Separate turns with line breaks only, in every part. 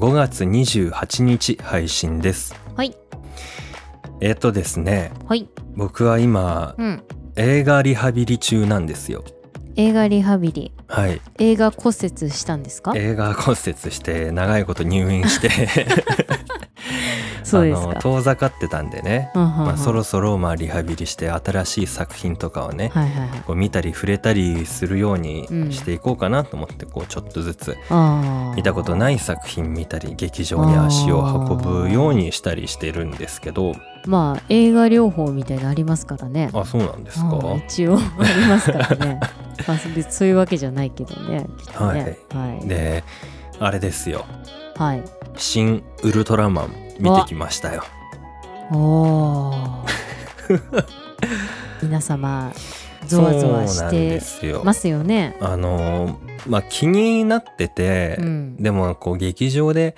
5月28日配信です。
はい。
えっ、とですね。
はい。
僕は今
うん。
映画リハビリ中なんですよ。
映画リハビリ。
はい。
映画骨折したんですか？
映画骨折して長いこと入院して
そうですか。
あの遠ざかってたんでね、
うんうんうん。
まあ、そろそろまあリハビリして新しい作品とかをね、
はいはいはい。
こう見たり触れたりするように
うん
していこうかなと思ってこうちょっとずつ見たことない作品見たり劇場に足を運ぶようにしたりしてるんですけど。
まあ映画療法みたいなのありますからね。
あそうなんですか、
うん一応ありますからね。まあそういうわけじゃないけどねきっとね。はい。
であれですよ。
はい「
新ウルトラマン」見てきましたよ。
おー。皆様ゾワゾワして
ですよ。
ますよね。
あのまあ気になってて、
うん。
でもこう劇場で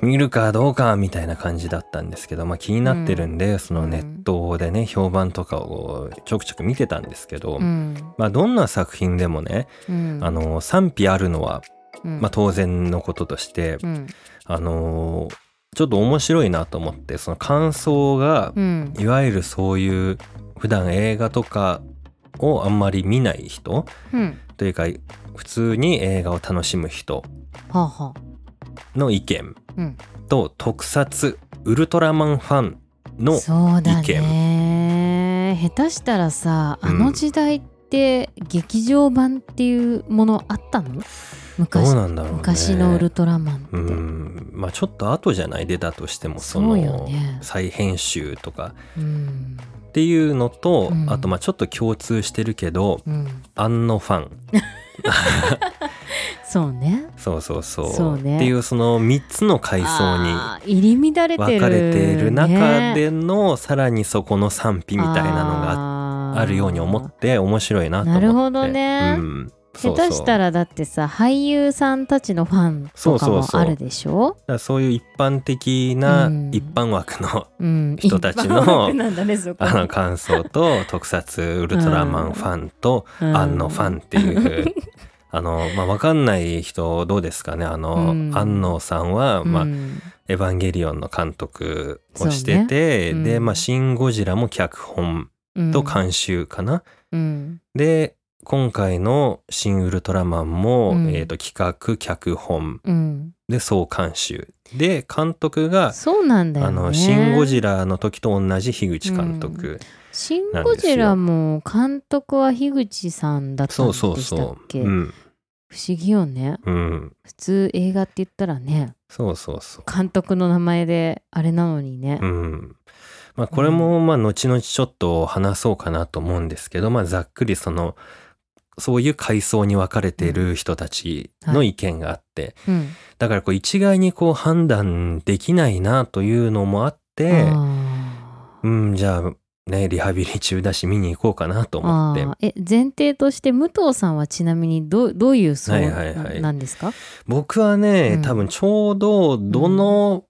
見るかどうかみたいな感じだったんですけど、まあ、気になってるんで、そのネットでね評判とかをちょくちょく見てたんですけど、
うん。
まあ、どんな作品でもね、
うん。
あの賛否あるのは、
うん。
まあ、当然のこととして、
うん。
あのちょっと面白いなと思ってその感想が、
うん。
いわゆるそういう普段映画とかをあんまり見ない人
うん。
というか普通に映画を楽しむ人の意見
うん。
と特撮ウルトラマンファンの
そうだ
意見
ね。下手したらさあ
うん。
の時代って劇場版っていうものあったの？
ど
昔
うなんだろうね。
昔のウルトラマンって、
うん。まあちょっと後じゃない出たとしてもその再編集とか。
うん。
っていうのと、
うん。
あとまあちょっと共通してるけど
うん、
アンのファン。
そうね。
そうそうそう。
そうね。
っていうその3つの階層に
あー入り乱れてる
分かれている中
ね
でのさらにそこの賛否みたいなのが
が
あるように思って面白いなと思って。
なるほどね。
うん、
下手したらだってさ俳優さんたちのファンとかもあるでしょ？
だからそういう一般的な
うん。
一般枠の,、
うん。
人たちの
一般枠なんだね
あの感想と特撮ウルトラマンファンと
うん。
アンのファンっていう、あのまあ分かんない人どうですかね？あの、
うん。
安野さんは、まあ
うん
エヴァンゲリオンの監督をしてて、
そうね。うん。
で、まあ、シン・ゴジラも脚本と監修かな？
うん。
で、今回のシン・ウルトラマンも、
うん
えーと企画、脚本
うん
で総監修。で、監督が、
そうなんだよね
あの、シン・ゴジラの時と同じ樋口監督。
シン・ゴジラも監督は樋口さんだったん
そう
でしたっ
そうそう。
け
うん。
不思議よね
うん。
普通映画って言ったらね
そうそうそう。
監督の名前であれなのにね
うん。まあこれもまあ後々ちょっと話そうかなと思うんですけど、まあざっくりその、そういう階層に分かれている人たちの意見があって、
うん。
だからこう一概にこう判断できないなというのもあって、うん、じゃあね、リハビリ中だし見に行こうかなと思って。
え前提として武藤さんはちなみにどうどういう層
はいはいはい。
なんですか、
僕はね、
うん。
多分ちょうどどの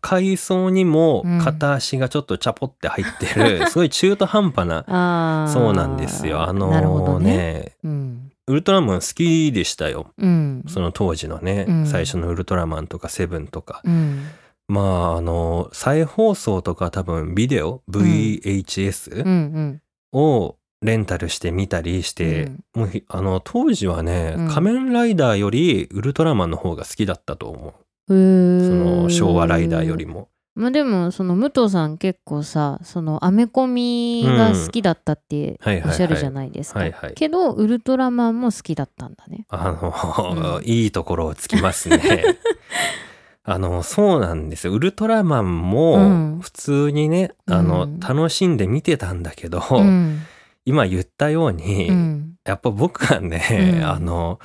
階層にも
うん。
片足がちょっとチャポって入ってる、すごい中途半端な、そうなんですよ。あの
ね。
ね、
うん。
ウルトラマン好きでしたよ。
うん。
その当時のね、
うん。
最初のウルトラマンとかセブンとか。
うん。
まあ、あの、再放送とか多分ビデオ、VHS
うんうん。
をレンタルして見たりして、もうひあの、当時はね、
うん。
仮面ライダーよりウルトラマンの方が好きだったと思う。
へ
そ
ー
の昭和ライダーよりも。
まあでもその武藤さん結構さそのアメコミが好きだったっておっしゃるじゃないですか。けどウルトラマンも好きだったんだね。
あの、
うん。
いいところをつきますね。あの、そうなんですよ。ウルトラマン
う
も
ん。
普通にね、あの、
うん。
楽しんで見てたんだけど、
うん。
今言ったように、
うん。
やっぱ僕はね、
うん。
あの、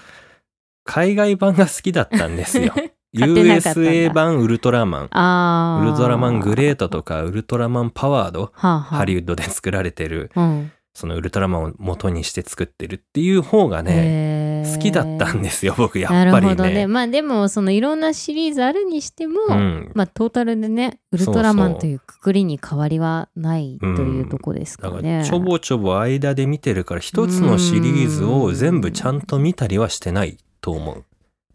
海外版が好きだったんですよ。USA 版ウルトラマン。ウルトラマングレートとかウルトラマンパワード
はあ、はあ、
ハリウッドで作られてる
うん。
そのウルトラマンを元にして作ってるっていう方がね
ね
好きだったんですよ僕やっぱ
なる
り
ほどね。
ね。
まあでもそのいろんなシリーズあるにしても、
うん、
まあトータルでねウルトラマンというくくりに変わりはないという
うん
とこですか
だから
ね。
ちょぼちょぼ間で見てるから一つのシリーズを全部ちゃんと見たりはしてないと思う。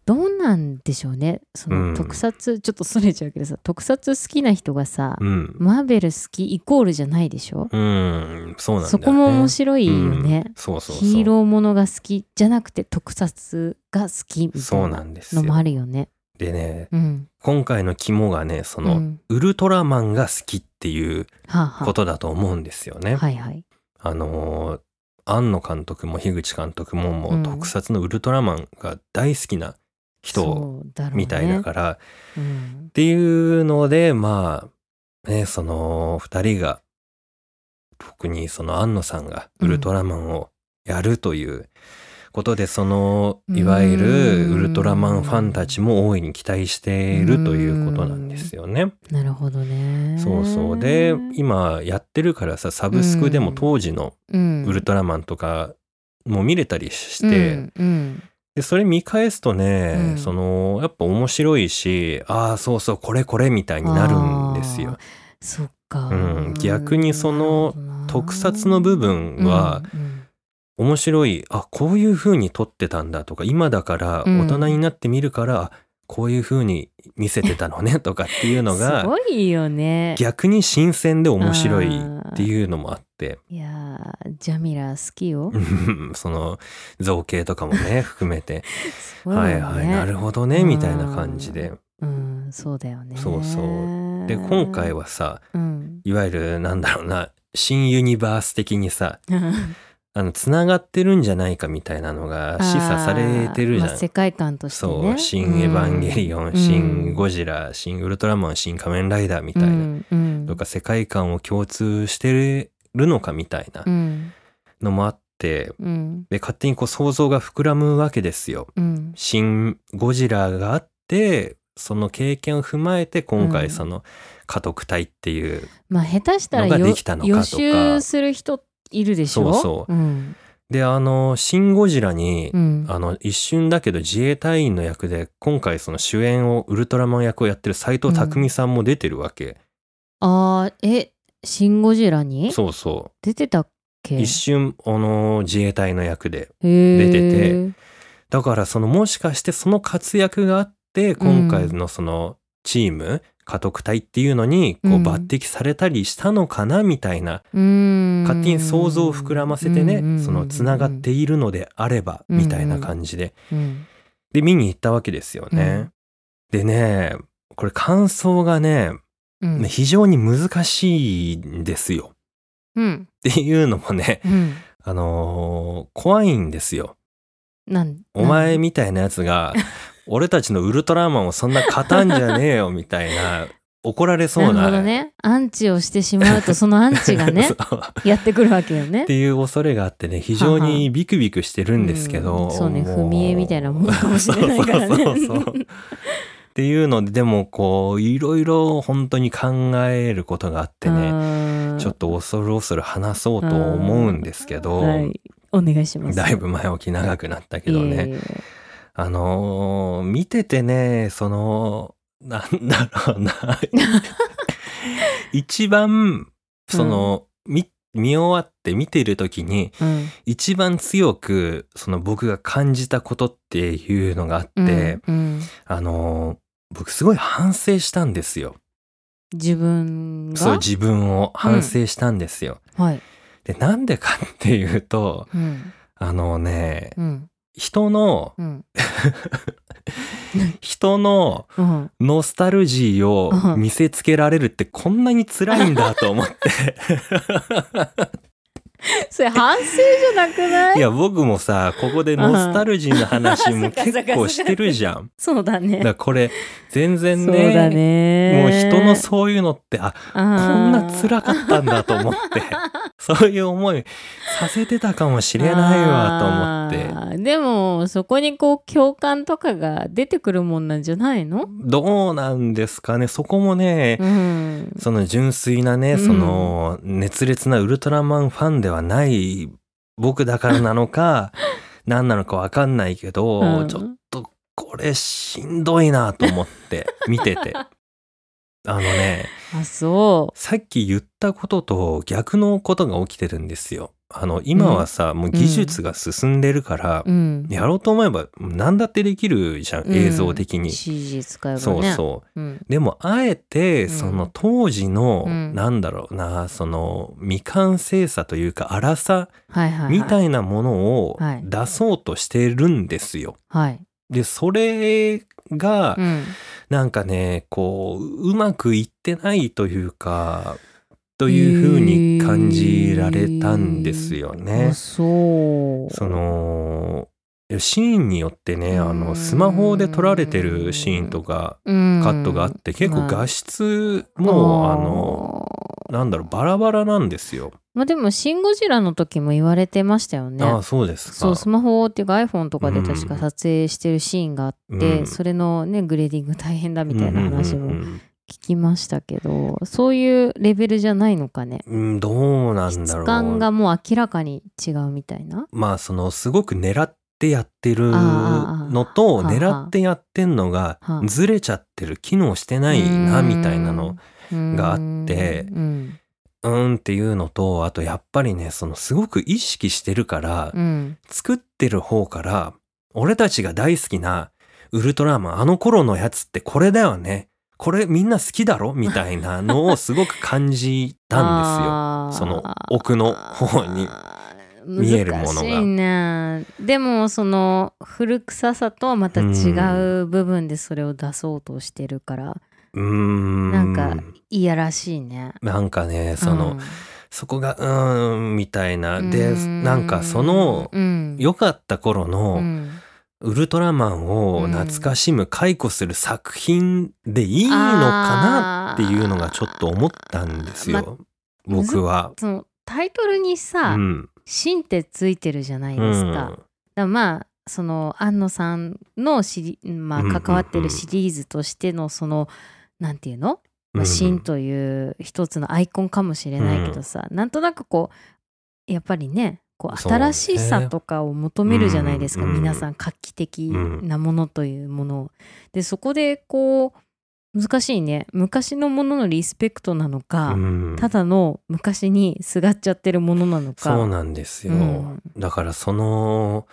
どうなんでしょうねそ
うん
の特撮、ちょっとそれちゃうけどさ特撮好きな人がさ、
うん、
マーベル好きイコールじゃないでしょ、
うん、そうなんね。
そこも面白いよね、
うんそうそう。
ヒーローものが好きじゃなくて特撮が好きみた
そ
いうな
なんです
のも
よ。
あるよね。
でね
うん
今回の肝がねその、
うん
ウルトラマンが好きっていう
はあはあ
ことだと思うんですよね。
はいはい。
あのー庵野監督も樋口監督もも
うん
う特撮のウルトラマンが大好きな人みたいだから、
うん。
っていうのでまあねその2人が特にその庵野さんがウルトラマンをやるということで、そのいわゆるウルトラマンファンたちも大いに期待しているということなんですよね。
なるほどね。
そうそう。で今やってるからさサブスクでも当時の
うん。
ウルトラマンとかも見れたりして、
うんうん
でそれ見返すとね、
うん。
そのやっぱ面白いしああそうそうこれこれみたいになるんですよ。
そっか、
うん。逆にその特撮の部分は
うんうん。
面白い、あこういう風に撮ってたんだとか今だから大人になってみるから、あこういう風に見せてたのね とかっていうの
す
が
ごいよね。
逆に新鮮で面白いっていうのもあって
いやージャミラ好きよ。
う んその造形とかもね 含めて、
ね
はいはいなるほどねみたいな感じで
うんそうだよね。
そうそうで今回はさ
うん。
いわゆるなんだろうな新ユニバース的にさ あのつながってるんじゃないかみたいなのが示唆されてるじゃん
まあ。世界観としてね。
そう「新エヴァンゲリオン」
うん
新ゴジラ」新ウルトラマン」新仮面ライダー」みたいな、
うんうん
とか世界観を共通してるのかみたいな
うん。
のもあって
うん。
で勝手にこう想像が膨らむわけですよ。
うん。
新ゴジラがあってその経験を踏まえて今
うん。
回その家督隊っていう、
まあ下手したら
のが
よ
できたのかとか。
予習する人いるでしょ？
そうそう。
うん。
であの新ゴジラに、一瞬だけど自衛隊員の役で今回その主演をウルトラマン役をやってる斎藤工さんも出てるわけ、
あーえシン・ゴジラに？
そうそ
出てたっけ？
う一瞬あの自衛隊の役で。
出
出てて。だからそのもしかしてその活躍があって今回のそのチーム、家督隊っていうのにこう
うん。
抜擢されたりしたのかなみたいな、
勝
勝手に想像を膨らませてね、そのつながっているのであれば、みたいな感じで。
うん。
で見に行ったわけですよね。でねこれ感想がね
うん。
非常に難しいんですよ。
うん。
っていうのもね
うん。
あのー怖いんですよ。お前みたいなやつが 俺たちのウルトラマンをそんな勝たんじゃねえよみたいな怒られそうな
なね。アンチをしてしまうとそのアンチがね やってくるわけよね。
っていう恐れがあってね非常にビクビクしてるんですけど、
うん。そうね
も
踏み絵みたいなもんかもしれないからね。
そうそうそう っていうのででもこういろいろ本当に考えることがあってね
ね
ちょっと恐る恐る話そうと思うんですけど、
はい。お願いします。
だいぶ前置き長くなったけどね。あのー見ててねそのなんだろうな。一番その、見見終わって見てる時に
うん。
一番強くその僕が感じたことっていうのがあって、
うんうん。
あのー僕すごい反省したんですよ。
自分が？
そう自分を反省したんですよ。
はい。
でなんでかっていうと
うん。
あのね
うん。
人の
うん
人の
うん。
ノスタルジーを
うん。
見せつけられるってこんなに辛いんだと思って
それ反省じゃなくない？
いや僕もさここでノスタルジーの話も 結構してるじゃん。
そうだね。
だこれ全然
そう
ね
だね。
もう人のそういうのってあ
こ
こんな辛かったんだと思って そういう思いさせてたかもしれないわと思って。
でもそこにこう共感とかが出てくるもんなんじゃないの？
どうなんですかね。そこもね、
うん。
その純粋なね、
うん。
その熱烈なウルトラマンファンではない僕だからなのか 何なのかわかんないけど、
うん
ちょっとこれしんどいなと思って見てて。あのね
あそ
さっき言ったことと逆のことが起きてるんですよ。あの今はさ、もう技術が進んでるから、
ううん。
やろうと思えば何だってできるじゃん、
うん。
映像的に。
CG 使えばね。
そうそう。
うん。
でもあえて
うん。
その当時の、
うん。
なんだろうなその未完成さというか荒さみたいなものを
はい。
出そうとしてるんですよ。
はい。
でそれが
うん。
なんかねこううまくいってないというかというふうに感じられたんですよね。
あ。そう。
そのシーンによってねあ
うん。
のスマホで撮られてるシーンとか
カ
カットがあって結構画質もあのなんだろうバラバラなんですよ。
まあでも「シン・ゴジラ」の時も言われてましたよね。
ああそうですか。
そうスマホっていうか iPhone とかで確か撮影してるシーンがあって、
うん。
それのねグレーディング大変だみたいな話も聞きましたけど、そういうレベルじゃないのかね。
うんうんどうなんだ
質
ろう。
感がもう明らかに違うみたいな。
まあそのすごく狙ってやってるのと狙ってやってんのが
はあ。
ずれちゃってる機能してないなみたいなのがあって
うん
っていうのとあとやっぱりねそのすごく意識してるから
うん。
作ってる方から俺たちが大好きなウルトラマンあの頃のやつってこれだよねこれみんな好きだろ？みたいなのをすごく感じたんですよ。その奥の方に見えるものが。
ねでもその古臭さとはまた違う部分でそれを出そうとしてるから、
うーん。
なんかいやらしいね。
なんかねその、
うん。
そこがうーんみたいな。でなんかその
うん。
良かった頃
う
の
ん
ウルトラマンを懐かしむ解雇する作品でいいのかなっていうのがちょっと思ったんですよ、僕は。
そのタイトルにさ
うん「
シン」ってついてるじゃないですか。だからまあその安野さんのシリ、まあ、
うんうんうん
関わってるシリーズとしてのその、なんていうの、まあ、
うん
シンという一つのアイコンかもしれないけどさ、なんとなくこうやっぱりねこう新しさとかを求めるじゃないですか、
うんうん
皆さん画期的なものというものを。でそこでこう難しいね。昔のもののリスペクトなのか、
うん。
ただの昔にすがっちゃってるものなのか。
そうなんですよ、
うん。
だからその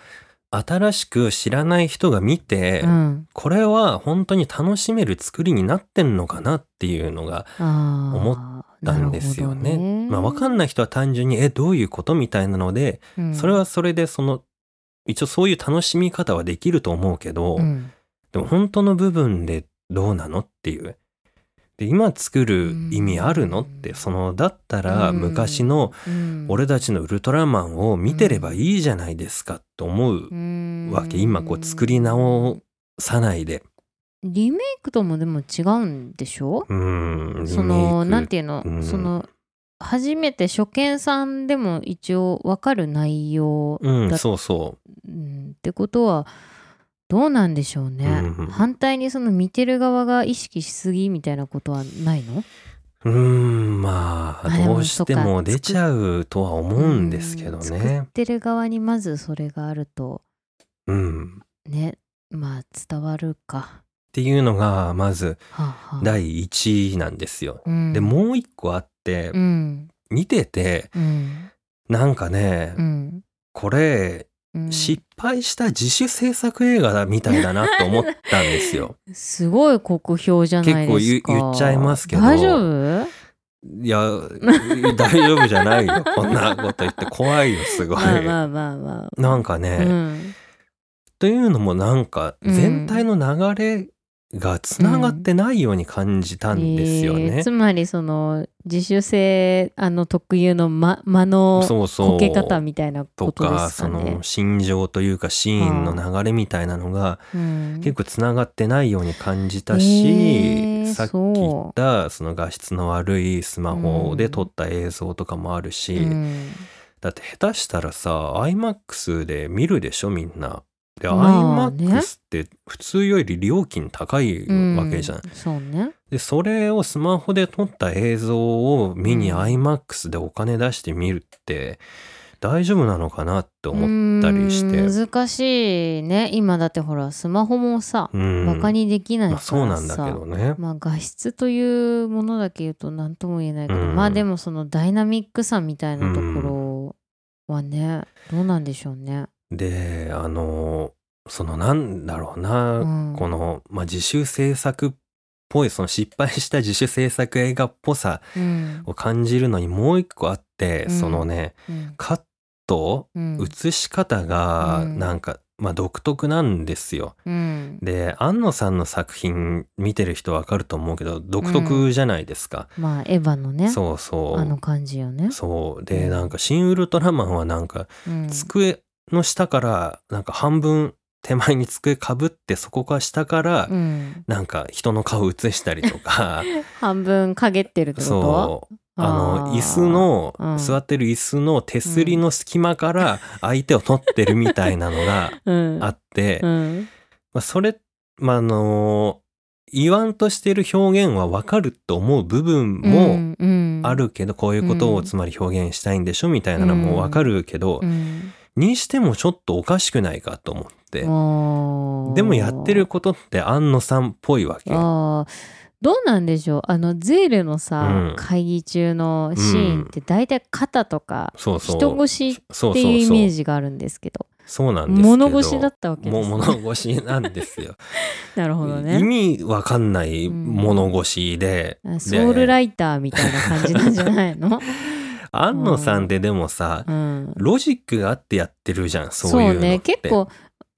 新しく知らない人が見て、
うん。
これは本当に楽しめる作りになってんのかなっていうのが思ったんですよね。
ね
まあ分かんない人は単純にえどういうことみたいなので、
うん。
それはそれでその一応そういう楽しみ方はできると思うけど、
うん。
でも本当の部分でどうなのっていう。で今作る意味あるのってそのだったら
うん。
昔の
うん。
俺たちのウルトラマンを見てればいいじゃないですかと思う
うん。
わけ今こう作り直さないで。
リメイクともでも違うんでしょ？
うん
そのなんていうの、
うん。
その初めて初見さんでも一応わかる内容、
うん
だ
そうそ
う。んってことはどうなんでしょうね、
うん。
反対にその見てる側が意識しすぎみたいなことはないの？
うんまあどうしても出ちゃうとは思うんですけど
うん作っ
ね。
てる側にまずそれがあると
うん、
ねまあ伝わるか。
っていうのがまず第一位なんですよ。
うん。
でもう一個あって
うん。
見てて
うん。
なんかね
うん。
これ
うん。
失敗した自主制作映画だみたたいだなと思ったんですよ。
すごい酷評じゃないですか。
結構言言っちゃいますけど。
大丈夫？
いや大丈夫じゃないよ。こんなこと言って怖いよすごい。
まあまあまあまあ。
なんかね、
うん。
というのもなんか
うん。
全体の流れがつながってないように感じたんですよね。
えーつまりその自主性あの特有の間間の
そうそう
こけ方みたいなこととで
かそ
すかね
の。心情というかシーンの流れみたいなのが
うん
結構つながってないように感じたし、
へー
さっき言ったその画質の悪いスマホで撮った映像とかもあるし、
うん
だって下手したらさ iMAX で見るでしょみんな。で、
まあね
iMAX って普通より料金高いわけじゃん。
うんそうね。
でそれをスマホで撮った映像を見に
うん
iMAX でお金出して見るって大丈夫なのかなって思ったりして。
うん難しいね今だってほらスマホもさ
うん
バカにできない
まあ、
からさ、
そうなんだけどね。
まあ画質というものだけ言うと何とも言えないけど、
うん
まあでもそのダイナミックさみたいなところはね、どうなんでしょうね。
であのそのなんだろうな、
うん。
この、まあ、自主制作っぽいその失敗した自主制作映画っぽさ
うん。
を感じるのにもう一個あって、
うん。
そのね
うん。
カット
うん
映し方が
うん。
なんか、まあ、独特なんですよ。
うん。
で安野さんの作品見てる人わかると思うけど独特じゃないですか。
まあエヴァのね。
そうそう。
あの感じよね。
そう。で、
うん。
なんか「シン・ウルトラマン」はなんか
うん。
机の下からなんか半分手前に机かぶってそこから下から
うん、
なんか人の顔映したりとか。
半分陰ってるってこと？
そう。あの椅子の
うん。
座ってる椅子の手すりの隙間から相手を取ってるみたいなのが
うん。
あって、
うん。
まあ、それ、まあ、あの言わんとしてる表現はわかると思う部分もあるけど、こういうこと
うん。
をつまり表現したいんでしょみたいなのもわかるけど、
うん
にしてもちょっとおかしくないかと思って。
うん
でもやってることって安野さんっぽいわけ。
どうなんでしょう？あのゼールのさ、
うん
会議中のシーンって大体肩とか
そうそう。
人越しっていうイ。メージがあるんですけど
そうなんですけど。
物腰だったわけです、ね、
もう物腰なんですよ。
なるほど
意
ね
味わかんない物腰で。
あソウルライターみたいな感じなんじゃないの、
安野さんってでもさ、
うん、
ロジックがあってやってるじゃん、そう
そ
いううのって。
ね結構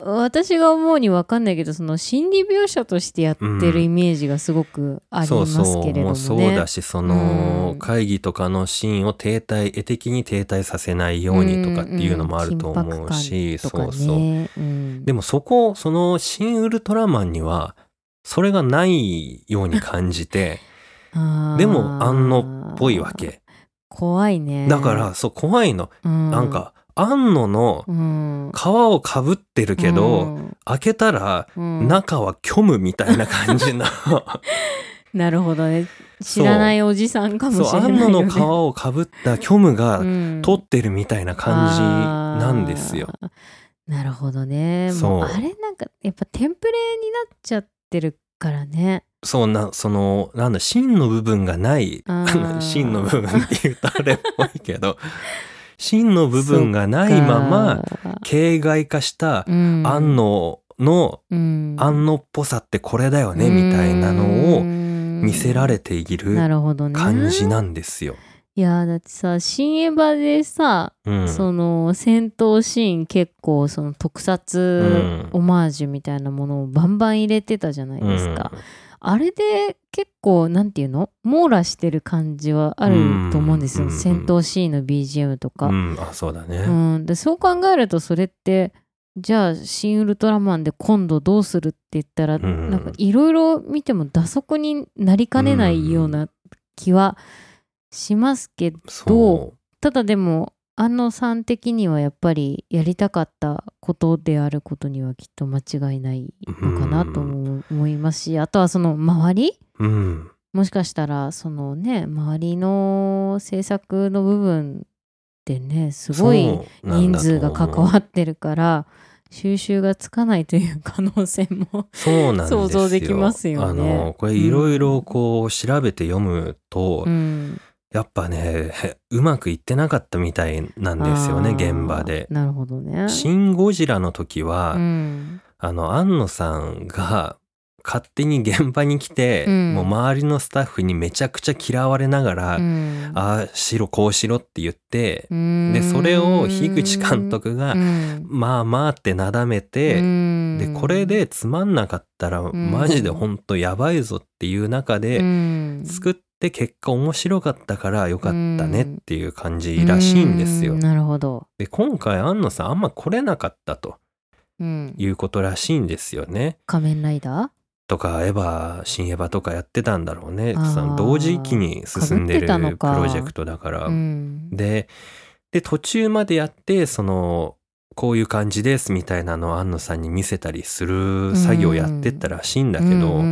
私が思うに分かんないけどその心理描写としてやってるイメージがすごくありますけれどもね。
そうそう。そうだしその
うん
会議とかのシーンを停滞絵的に停滞させないようにとかっていうのもあると思うし、
ん。ん。緊迫感とか
そうそう
ねうん。
でもそこその「新ウルトラマン」にはそれがないように感じてでも安野っぽいわけ
怖いね。
だからそう怖いの、
うん。
なんか安野の
うん。
皮をかぶってるけど、
うん。
開けたら
うん。
中は虚無みたいな感じの。
なるほどね。知らないおじさんかもしれないよ、ね、
安野の皮をかぶった虚無が
うん。
取ってるみたいな感じなんですよ。
なるほどね。もうあれなんかやっぱテンプレになっちゃってるからね
そうなそのなんだ芯の部分がない芯の部分って言うとあれっぽいけど 芯の部分がないまま形骸化した
うん。
安野の
うん。
安野っぽさってこれだよねみたいなのを見せられてい
な
る感じなんですよ。
いやだってさ新エヴァでさ、
うん、
その戦闘シーン結構その特撮
うん。
オマージュみたいなものをバンバン入れてたじゃないですか、あれで結構なんていうの？網羅してる感じはあると思うんですよ、
うん
戦闘シーンの BGM とか、
うん、あそうだね。
うん、でそう考えるとそれってじゃあ「新ウルトラマン」で今度どうするって言ったら、
ん
なんかいろいろ見ても打足になりかねないような気はしますけど、
そ
ただでも安野さん的にはやっぱりやりたかったことであることにはきっと間違いないのかなとも思いますしあとはその周り？
う。うん。
もしかしたらそのね周りの制作の部分でねすごい人数が関わってるから収集がつかないという可能性も想像できますよね
あのこれいろいろこう調べて読むと、
うん
やっぱねうまくいってなかったみたいなんですよね現場で。
なるほどね
シン・ゴジラの時は、
うん
あの安野さんが勝手に現場に来て、
うん。
もう周りのスタッフにめちゃくちゃ嫌われながら、
うん。
ああしろこうしろって言って、
うん。
でそれを樋口監督が、
うん。
まあまあってなだめて、
うん。
でこれでつまんなかったら、
ん。
マジでほんとやばいぞっていう中で、
うん。
作って結果面白かったからよかったねっていう感じらしいんですよ。
う。なるほど。
で今回安野さんあんま来れなかったと
うん、
いうことらしいんですよね。
仮面ライダー？
とかエヴァ新エヴァとかやってたんだろうね。その同時期に進んでるプロジェクトだから。
うん。
でで途中までやってそのこういう感じですみたいなのを安野さんに見せたりする作業をやってったらしいんだけど、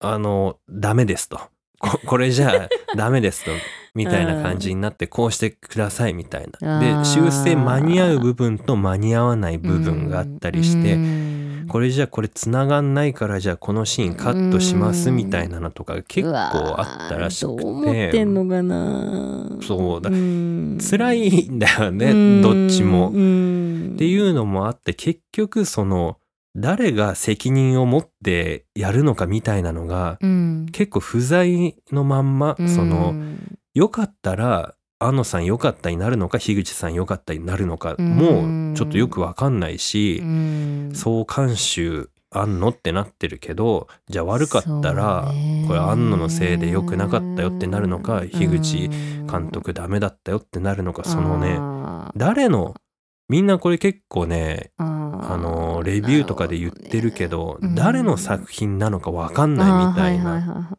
あのダメですと。こ これじゃあダメですとみたいな感じになってこうしてくださいみたいな。
あ
で
ー
修正間に合う部分と間に合わない部分があったりして、
うん。
これじゃあこれ繋がんないからじゃあこのシーンカットしますみたいなのとか結構あったらしく
うわーどう思ってん
て
のかな。
そうだ
ん。
辛いんだよ
う
ね
ん。
どっちも。っ
ん。
ていうのもあって結局その誰が責任を持ってやるのかみたいなのが
うん。
結構不在のまんま
うん。
そのよかったら安野さんよかったになるのか樋口さんよかったになるのか
うん
もうちょっとよくわかんないし
うん。
総監修あんのってなってるけどじゃあ悪かったらこれ安野のせいで良くなかったよってなるのか樋口監督ダメだったよってなるのかそのね
あ
誰のみんなこれ結構ね
ー。
あのレビューとかで言ってるけど
うん。
誰の作品なのかわかんないみたいな。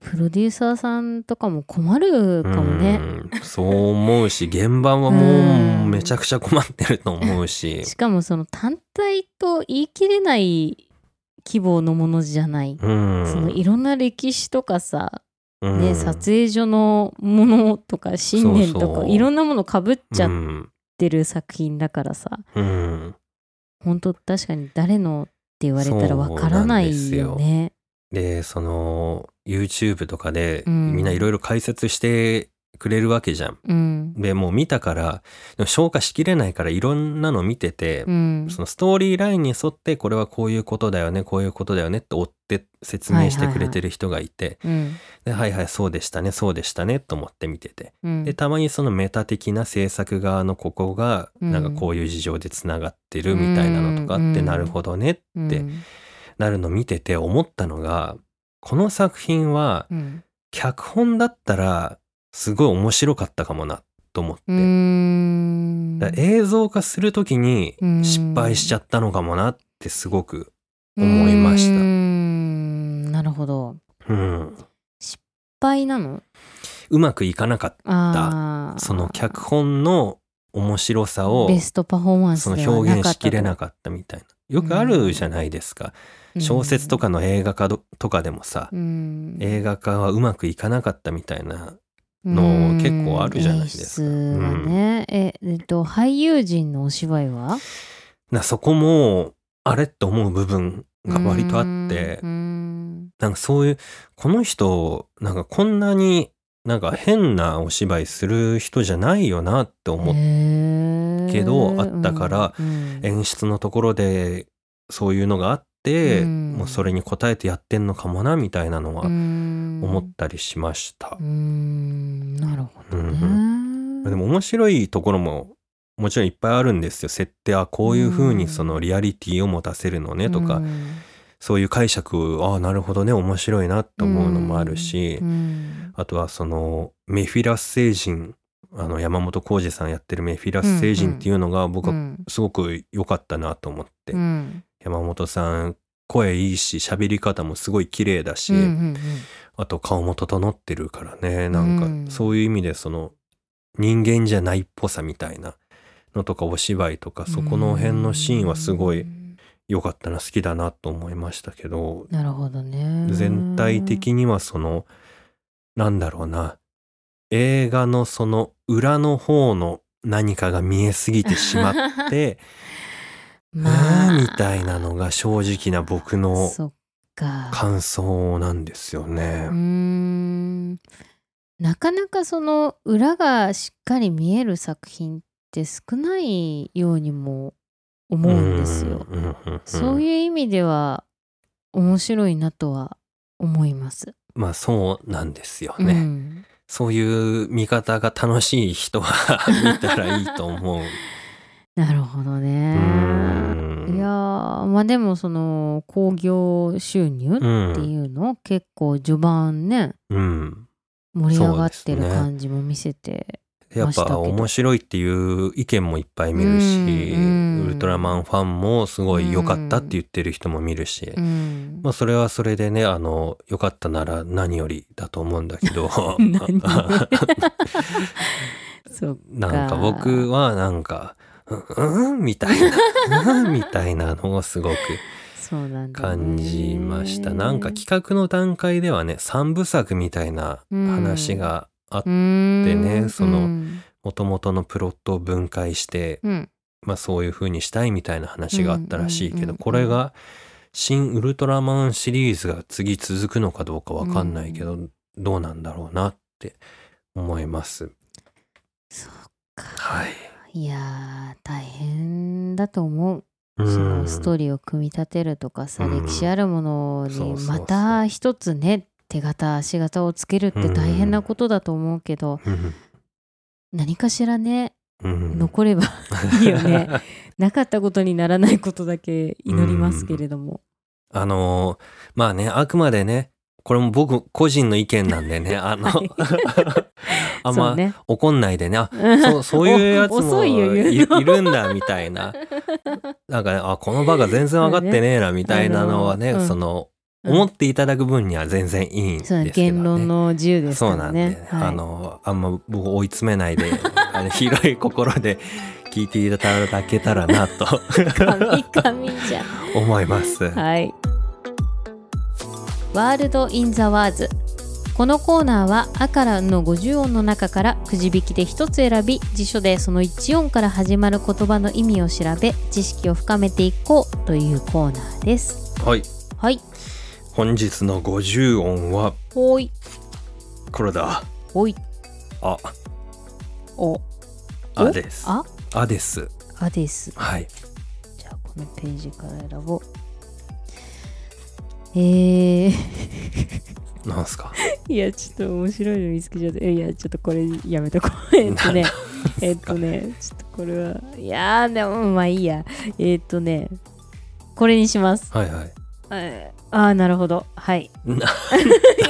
プロデューサーさんとかも困るかもね。
うんそう思うし現場はもうめちゃくちゃ困ってると思うし、
しかもその単体と言い切れない規模のものじゃない。
うん。
そのいろんな歴史とかさ、
うん。
ね、撮影所のものとか信念とかいろんなものかぶっちゃっ
うん。
てる作品だからさ、
うん。
本当確かに誰のって言われたらわからないよね。
でその YouTube とかで
うん
みんないろいろ解説してくれるわけじゃん。
うん。
でもう見たから消化しきれないからいろんなの見てて、
うん。
そのストーリーラインに沿ってこれはこういうことだよねこういうことだよねって追って説明してくれてる人がいて、
うん。
ではいはいそうでしたねそうでしたねと思って見てて
うん
でたまにそのメタ的な制作側のここが
うん
なんかこういう事情でつながってるみたいなのとかあって、
うん
なるほどねって
うん
なるの見てて思ったのがこの作品は
うん。
脚本だったらすごい面白かったかもなと思って、映像化する時に
うん。
失敗しちゃったのかもなってすごく思いました。
なるほど。
うん。
失敗なの？
うまくいかなかった。その脚本の面白さを
ベストパフォーマンス
その表現しきれなかったみたいな。よくあるじゃないですか、小説とかの映画化どとかでもさ、
うん。
映画化はうまくいかなかったみたいなの結構あるじゃないですか。
演出がね、ええっと俳優陣のお芝居は？
なそこもあれって思う部分が割とあって
うん。
なんかそういうこの人なんかこんなになんか変なお芝居する人じゃないよなって思っ
へー
けどあったから
うん
演出のところでそういうのがあって、
うん。
もうそれに応えてやってんのかもなみたいなのは
うん。
思ったりしました。
う。ん。なるほど
う
ね。
でも面白いところももちろんいっぱいあるんですよ。設定はこういう風にそのリアリティを持たせるのねとか、
うん。
そういう解釈ああなるほどね面白いなと思うのもあるし、
うん。
あとはそのメフィラス星人あの山本浩二さんやってるメフィラス星人っていうのが僕は
うん。
すごく良かったなと思って、
うん
山本さん声いいし喋り方もすごい綺麗だし、
うんうん
あと顔も整ってるからね。なん
うん。
かそういう意味でその人間じゃないっぽさみたいなのとかお芝居とかそこの辺のシーンはすごい
うん
良かったな好きだなと思いましたけど
なるほどね。
全体的にはそのなんだろうな映画のその裏の方の何かが見えすぎてしまって
まあ
えーみたいなのが正直な僕の。感想なんですよね
うー。んなかなかその裏がしっかり見える作品って少ないようにも思うんですよ。そういう意味では面白いなとは思います。
まあそうなんですよ
う
ね。
ん、
そういう見方が楽しい人は 見たらいいと思う。
なるほど
う
ね。
ん。
いやーまあでもその興行収入
うん。
っていうの、結構序盤ね
うん。
盛り上がってる感じも見せて、
やっぱ面白いっていう意見もいっぱい見るし、
うんうん。
ウルトラマンファンもすごい良かったって言ってる人も見るし、
うん。
まあそれはそれでね、あの、良かったなら何よりだと思うんだけど、なんか僕はなんか、うん、うんみたいな、うんみたいなのをすごく感じました。なんか企画の段階ではね、三部作みたいな話があっ
うーん。
でねその
うん。
元々のプロットを分解して、
うん。
まあそういう風にしたいみたいな話があったらしいけど、
うんうんうんうん。
これが新ウルトラマンシリーズが次続くのかどうかわかんないけど、どうなんだろうなって思います。
そっか。
はい。
いやー大変だと思う。
う
その
ん
ストーリーを組み立てるとかさ、
うん。
歴史あるものにまた一つね手形足形をつけるって大変なことだと思うけど、
うん。
何かしらね
うん。
残れば いいよね。なかったことにならないことだけ祈りますけれども、
あのーまあね、あくまでね、これも僕個人の意見なんでね、あの、
は い
あんま怒んないでね、あそうそういうやつも
遅 い
るんだみたいな。なんかね、あ、このバカ全然分かってねえなみたいなのはね、その、
うん
思っていただく分には全然いいんです
そう
けどね。
言論の自由ですか
そうなんで、あの、あんま僕追い詰めないで、あの広い心で聞いていただけたらなと。思います。
はい。ワールド・イン・ザ・ワーズ。このコーナーは「あ」から「ん」の50音の中からくじ引きで一つ選び辞書でその1音から始まる言葉の意味を調べ知識を深めていこうというコーナーです。
はい。
はい。
本日の50音は
ほい。
これだ。
ほい。
あ、
お。
あです。
あ？
あです。
あです。
はい。
じゃあこのページから選ぼう。えー。
なんすか？
いや、ちょっと面白いの見つけちゃって。いや、ちょっとこれやめとこう。えっとね、えっとね、ちょっとこれは。いやー、でも、まあいいや。えっとね、これにします。
はいはい。
えーあー、なるほど。はい。
な い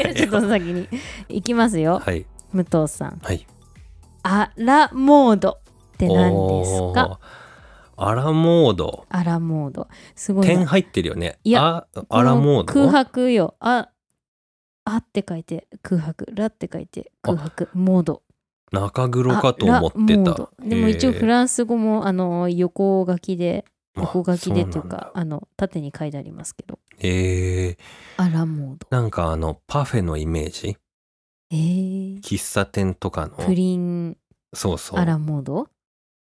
やちょっと先に。いきますよ。
はい。
武藤さん。
はい。
アラモードって何ですか？
アラモード。
アラモード。すごいな。
点入ってるよね。
いや
あ、アラモード？
空白よ。あ、あって書いて空白。ラって書いて空白。モード。
中黒かと思ってた
ド。でも一応フ
ン
ランス語もあの横書きで横書きでというかあの縦に書いてありますけど
えー、
アラモード
なんかあのパフェのイメージ？
えー、
喫茶店とか
プ
の
リン
そうそ
アラ
う
モード？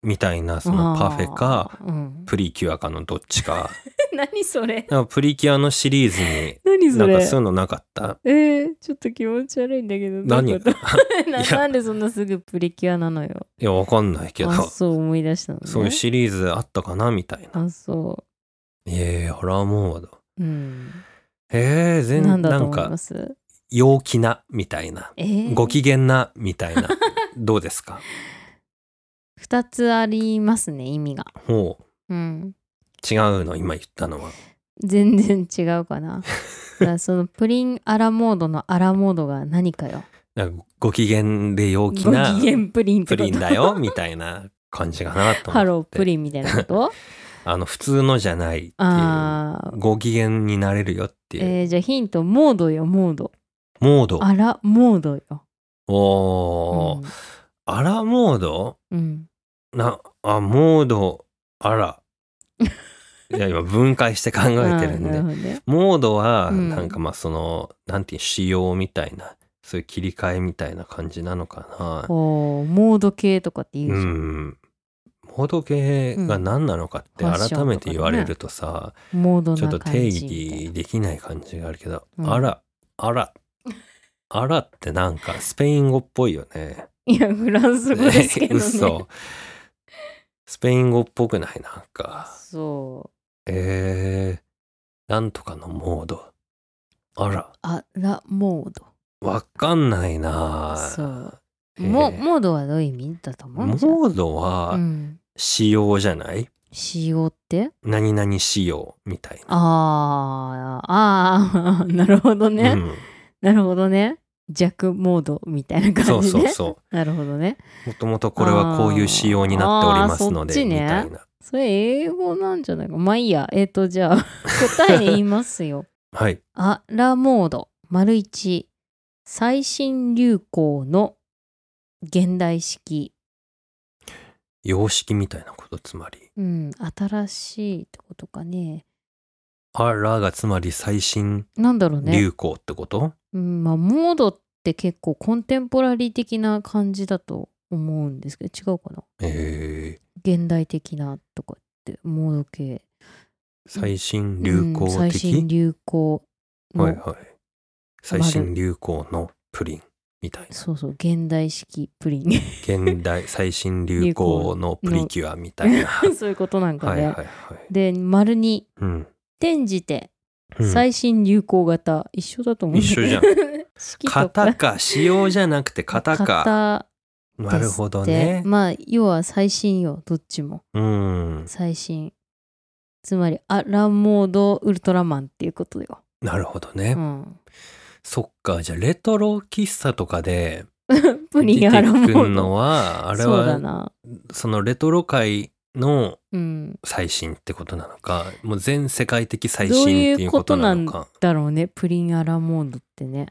みたいなそのパフェかプリキュアかのどっちか。
何それ？
プリキュアのシリーズに
何それ？
なんかそういうのなかった？
えー、ちょっと気持ち悪いんだけど
何？
なんでそんなすぐプリキュアなのよ？
いやわかんないけど。
あそう思い出したのね。
そういうシリーズあったかなみたいな。
あそ
えー、アラモード
ううん。
えー、全
なんだと
なんか陽気なみたいな。
えー、
ご機嫌なみたいな。どうですか？
2つありますね意味が。
ほう。
うん。
違うの今言ったのは。
全然違うかな。だからそのプリンアラモードのアラモードが何かよ。
なんかご機嫌で陽気
ご
な
機嫌プリンってこと。
プリンだよ みたいな感じかなと思って。
ハロープリンみたいなこと。
あの普通のじゃないっていう。
あー。
ご機嫌になれるよっていう、
えー、じゃあヒントモードよモード。
モード。
アラモードよ。
おー、アラモード？
うん、うん
なあモードあら。いや今分解して考えてるんで。モードは
うん。
なんかまあその、なんていう仕様みたいなそういう切り替えみたいな感じなのかな。
モード系とかって言う
う
じゃん、
ん。モード系が何なのかって改
ね。
めて言われるとさ、
モード
ちょっと定義できない感じがあるけど、
うん。
あらあら。あらってなんかスペイン語っぽいよね。
いやフランス語ですけどね。
嘘スペイン語っぽくない？なんか。
そ
えなんとかのモード。あら、
アラモード。
わかんないな。
そう。モモードはどういう意味だと思う？
モードは
うん。
仕様じゃない？
仕様って？
何々仕様みたいな。
あー。あー。なるほどね、
うん。
なるほどね弱モードみたいな
そう
感じね
そうそ
なるほどね
う。もともとこれはこういう仕様になっておりますので、みたいな。
それ英語なんじゃないかまあいいやえっ、とじゃあ 答え言いますよ
はい。
アラモード丸一最新流行の現代式
様式みたいなこと、つまり。
うん新しいってことかね
あらがつまり最新
なんだろうね
流行ってこと、
うん、まあモードって結構コンテンポラリー的な感じだと思うんですけど違うかな？
え
現代的なとかってモード系
ー、最新流行
うん最
的、
新流行の、
はいはい。最新流行のプリンみたいな。
そうそう現代式プリン
現代最新流行のプリキュアみたいな。
そういうことなんかね、
はいはいはい。
で丸に
うん。
転じて
うん。
最新流行型、一緒だと思う。
一緒じゃん。
式とか。
型か、仕様じゃなくて型か。
型
なるほど
で
ね。
まあ要は最新よどっちも。
うん。
最新。つまりアラモードウルトラマンっていうことよ、
なるほどね。
うん、
そっか、じゃあレトロ喫茶とかで
プリ
出て
ンアラモ
くるの
ード
は、あれ
そうだ
は
な。
そのレトロ界の
うん
最新ってことなのか、もう全世界的最新って
い
いううことなの
こと
か。
だろうねプリンアラモードってね、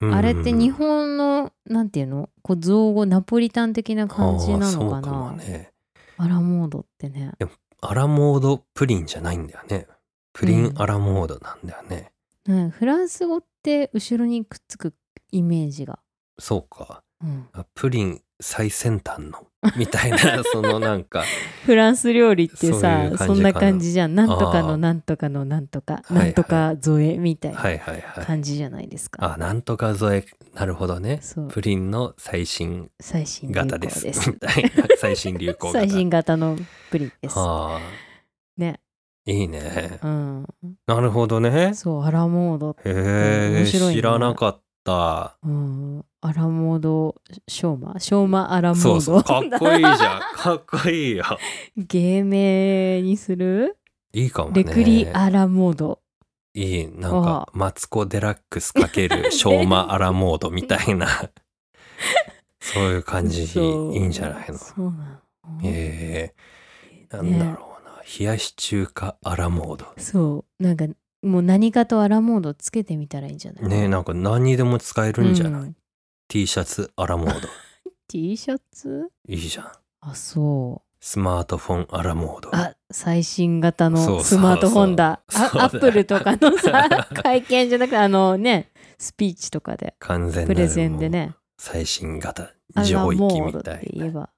うん
あれって日本のなんていうの？こう造語ナポリタン的な感じなのかな？
もね。
アラモードってね
アラモードプリンじゃないんだよね。プリンアラモードなんだよね。
うん、フランス語って後ろにくっつくイメージが、
そうか。
うん、
あプリン最先端の みたいなそのなんか。
フランス料理ってさ
感じかな。ん
な感じじゃん。なんとかのなんとかのなんとか
いはい。
なんとか添えみたい
は
ない
はいはい。
感じじゃないですか、
あなんとか添えなるほどね。プリンの最新型
で
です。最新流行型。
最新型のプリンです。
はあ。
ね。
いいね。
うん。
なるほどね。
そうアラモード、
へえ、
面白いね
知らなかった。
うん、アラモードショーマショーマアラモード
そうそう。かっこいいじゃん。かっこいいよ。
芸名にする？
いいかもね。
レクリアラモード
いい。なんか、マツコ・デラックスかける ショーマ・アラモードみたいな。そういう感じ、いいんじゃないの？
そうなの
ええなん
ね
だろうな。冷やし中華アラモード。
そうなんかもう何かとアラモードつけてみたらいいんじゃない？
ねえ、なんか何にでも使えるんじゃない、
うん
?T シャツアラモード。
T シャツ？
いいじゃん。
あそう
スマートフォンアラモード。
あ最新型のスマートフォンだアップルとかのさ 会見じゃなくてあのねスピーチとかで
完全
プレゼンでね
最新型上域みたいな。
て言えば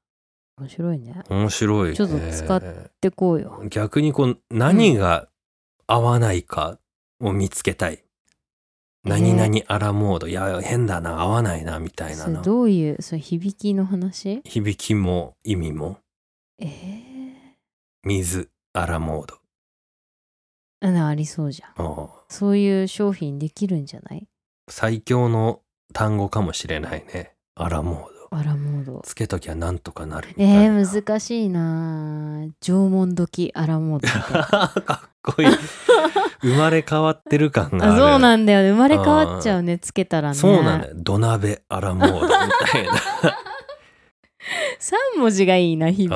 面白いね
面白い、ね。
ちょっと使っでこうよ
逆にこう何が合わないかを見つけたい。何々アラモード、いや変だな合わないなみたいなの。
それどういうそれ響きの話？
響きも意味も。
えー、
水アラモード。
あなありそうじゃん。
ああ。
そういう商品できるんじゃない？
最強の単語かもしれないね。アラモード
アラモード。
つけときゃなんとかなるみたいな。
えー、難しいな。あ縄文時アラモードみたいな
かっこいい。生まれ変わってる感があ
あ
る
そうなんだよ生まれ変わっちゃうねつけたらね。
そうなんだよ。土鍋アラモードみたいな。
3文字がいいな響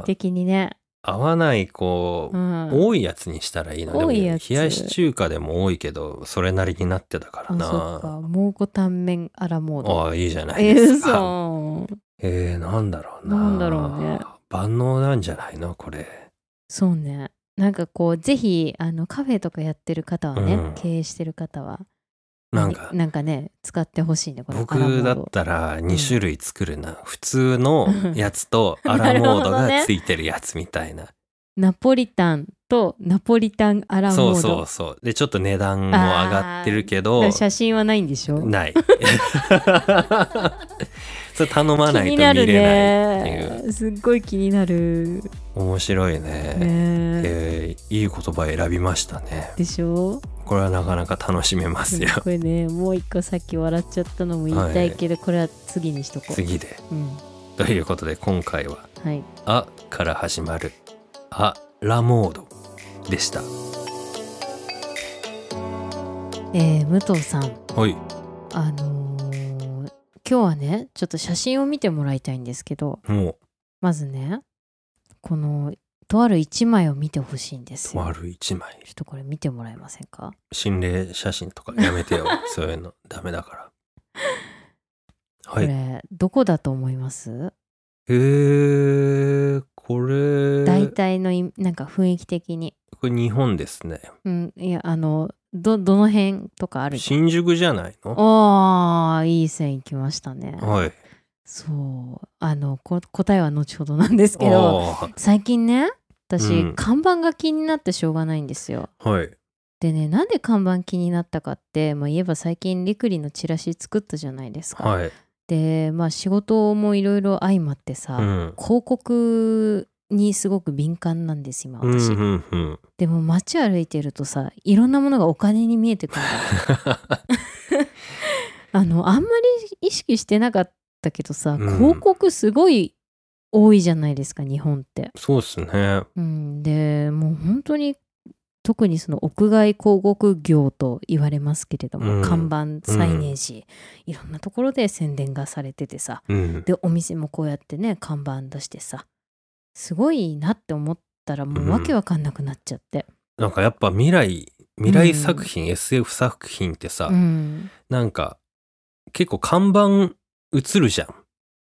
き的にね、
合わないこう、
うん、
多いやつにしたらいいな。でも
多いやつ。
冷やし中華でも多いけどそれなりになってたから
あそっ
な
か。蒙古タンメンアラモード。
ああいいじゃない。
えー、
ですか、
そう
えー、なんだろうな。
なんだろうね。
万能なんじゃないの？これ。
そうね。なんかこうぜひあのカフェとかやってる方はね、
うん。
経営してる方は
なんか。
なんかね使ってほしいねこのアラモード。
僕だったら2種類作るな、普通の やつとアラモードがついてるやつみたいな。
ナポリタンとナポリタンアラモード。
そうそうそう。でちょっと値段も上がってるけど
写真はないんでしょ？
ない。それ頼まないと見れないっていう。
ね。すっごい気になる
面白いね。
ね。
えーいい言葉選びましたね。
でしょ？
これはなかなか楽しめますよ。
これねもう一個さっき笑っちゃったのも言いたいけど、これは次にしとこう。
次で。
うん。
ということで今回は
はい「
あ」から始まる「あラモード」でした。
えー、武藤さん。
はい。
あのー今日はねちょっと写真を見てもらいたいんですけど
も
まずねこのとある一枚を見てほしいんで
う
すよ。
とある一枚。
ちょっとこれ見てもらえませんか？
心霊写真とかやめてよ。そういうのダメだから。はい。
これどこだと思います？
えー、これ。
大体のいなんか雰囲気的に。
これ日本ですね。
うんいやあのどどの辺とかある？
新宿じゃないの？
ああいい線いきましたね。
はい
そう。あのこ答えは後ほどなんですけど最近ね私、
うん。
看板が気になってしょうがないんですよ。
はい。
でねなんで看板気になったかって、まあ、言えば最近リクリのチラシ作ったじゃないですか、
はい。
でまあ仕事もいろいろ相まってさ、
うん。
広告にすごく敏感なんです今
うん
私、
うんうん。
でも街歩いてるとさいろんなものがお金に見えてくるんだ あのあんまり意識してなかったけどさ、
うん。
広告すごい多いじゃないですか日本って。
そうっすね。
うん、でもう本当に特にその屋外広告業と言われますけれども、
うん。
看板サイネージ、いろんなところで宣伝がされててさ
うん。
でお店もこうやってね看板出してさすごいなって思ったらもうわけわかんなくなっちゃって。
なんかやっぱ未来未来作品、SF 作品ってさ、
うん。
なんか結構看板映るじゃん。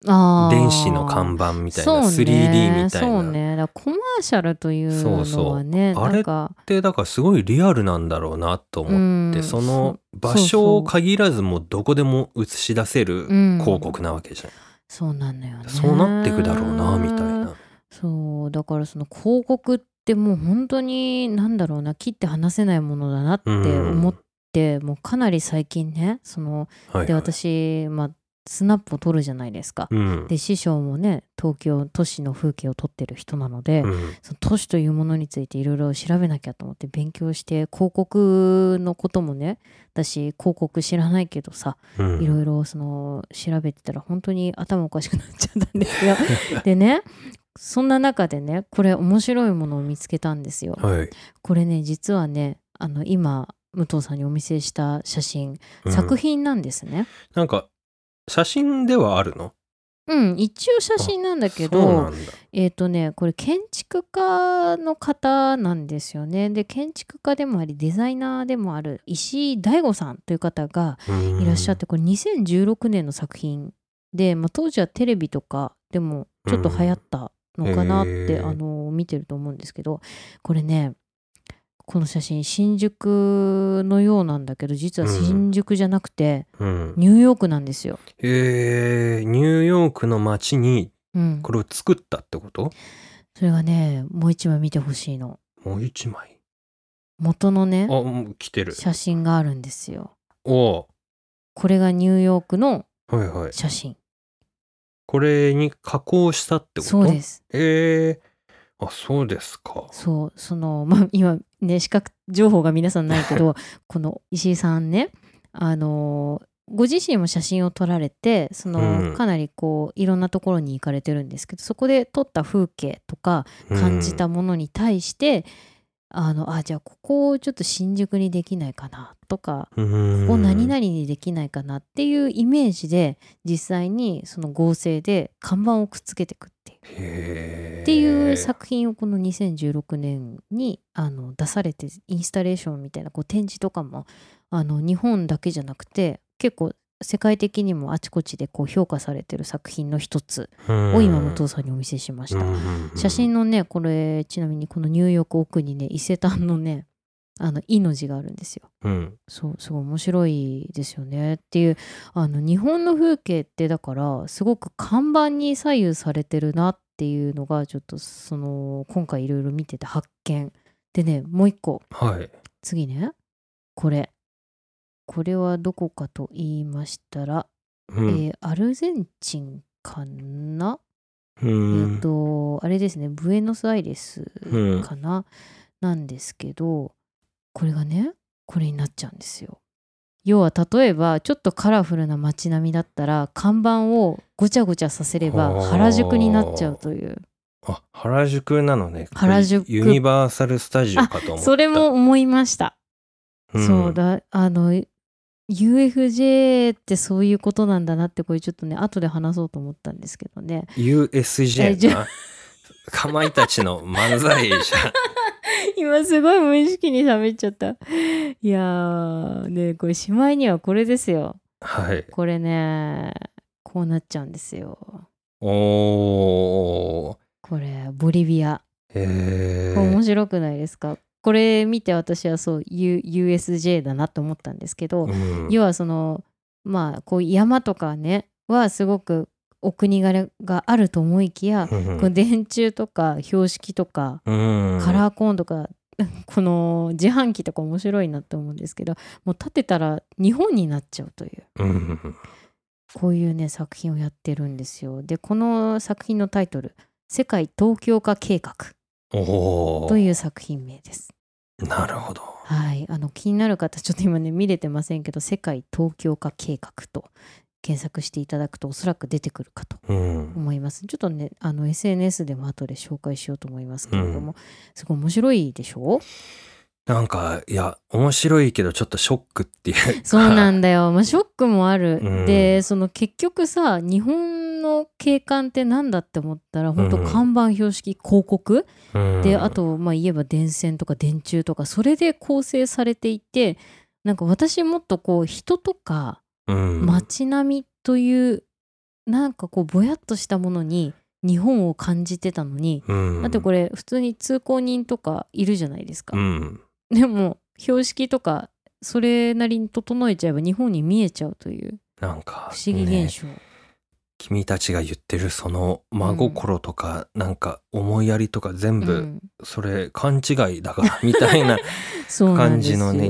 あー。
電子の看板みたいな、
ね。
3D みたいな、
そうね。だからコマーシャルというのはね
そうそう。あれ
なんか。
でだからすごいリアルなんだろうなと思って、
うん。
その場所を限らずもうどこでも映し出せる
うん。
広告なわけじゃん、
そうなんだよね。
そうなってくだろうなみたいな。
そう。だからその広告ってもう本当になんだろうな切って離せないものだなって思って、もうかなり最近ねその
はい。
で私、まあ、スナップを撮るじゃないですか。
うん
で師匠もね東京都市の風景を撮ってる人なので、
うん
その都市というものについていろいろ調べなきゃと思って勉強して広告のこともね私広告知らないけどさ
うん
いろいろその調べてたら本当に頭おかしくなっちゃったんですよ。でねそんな中でねこれ面白いものを見つけたんですよ。
はい、
これね実はねあの今武藤さんにお見せした写真、
うん
作品なんですね。
なんか写真ではあるの？
うん一応写真なんだけどえっ、とねこれ建築家の方なんですよね。で建築家でもありデザイナーでもある石井大吾さんという方がいらっしゃってこれ2016年の作品で、まあ、当時はテレビとかでもちょっと流行ったのかなって、あの見てると思うんですけどこれねこの写真新宿のようなんだけど実は新宿じゃなくて、
うん、
ニューヨークなんですよ。
えー、ニューヨークの街に
うん、
これを作ったってこと？
それがねもう一枚見てほしいの。
もう一枚？
元のね
あもう来てる
写真があるんですよ。
お
これがニューヨークの
はいはい
写真。
これに加工したってこと？
そうです。
えー、あそうですか。
そうそのまあ今ね視覚情報が皆さんないけど この石井さんねあのご自身も写真を撮られてその、
うん。
かなりこういろんなところに行かれてるんですけどそこで撮った風景とか感じたものに対して、あのあじゃあここをちょっと新宿にできないかなとか
こ
ここ何々にできないかなっていうイメージで実際にその合成で看板をくっつけていくっっていう作品をこの2016年にあの出されてインスタレーションみたいなこう展示とかもあの日本だけじゃなくて結構世界的にもあちこちでこう評価されてる作品の一つを今武藤さんにお見せしました。写真のねこれちなみにこのニューヨーク奥にね伊勢丹のねあの「い」の字があるんですよ。
うん。
そうすごい面白いですよね。っていうあの日本の風景ってだからすごく看板に左右されてるなっていうのがちょっとその今回いろいろ見てて発見。でねもう一個。
はい。
次ね。これ。これはどこかと言いましたら
うん。
えーアルゼンチンかな、
う
え
ん
っ、とあれですね。ブエノスアイレス
うん。
かな、なんですけどこれがねこれになっちゃうんですよ。要は例えばちょっとカラフルな街並みだったら看板をごちゃごちゃさせれ
あ
ば
ー
原宿になっちゃうという
あ、原宿なのね。
原宿
ユニバーサル・スタジオかと思った。
それも思いました。
うん
そうだあの UFJ ってそういうことなんだなってこれちょっとね後で話そうと思ったんですけどね
USJ
じ
な。かまいたちの漫才じゃん。
今すごい無意識に喋っちゃったいやーねこれしまいにはこれですよ
はい。
これねこうなっちゃうんですよ
おー。
これボリビア
へ
これ面
ー。
白くないですか？これ見て私はそう、U、USJ だなと思ったんですけど、
うん
要はそのまあこう山とかねはすごくお国柄があると思いきや、
うん
この電柱とか標識とか、
うん
カラーコーンとか この自販機とか面白いなって思うんですけどもう建てたら日本になっちゃうという。
うん。
こういうね作品をやってるんですよ。でこの作品のタイトル「世界東京化計画
お」ー。
という作品名です。
なるほど。
はい。あの気になる方ちょっと今ね見れてませんけど「世界東京化計画」と検索していただくとおそらく出てくるかと
うん。
思います。ちょっとねあの SNS でも後で紹介しようと思いますけれども、すごい面白いでしょ？
なんか、いや、面白いけどちょっとショックっていうか。
そうなんだよ、まあ、ショックもある、
うん。
でその結局さ日本の景観って何だって思ったら本当
うん
看板標識広告、
うん。
であ、とまあ言えば電線とか電柱とかそれで構成されていてなんか私もっとこう人とか
うん、
街並みというなんかこうぼやっとしたものに日本を感じてたのに、
うん、
だってこれ普通に通行人とかいるじゃないですか、
うん。
でも標識とかそれなりに整えちゃえば日本に見えちゃうという
なんか、
不思議
ね
現象、
君たちが言ってるその真心とか、なんか思いやりとか全部、
うん。
それ勘違いだからみたいな 感じのね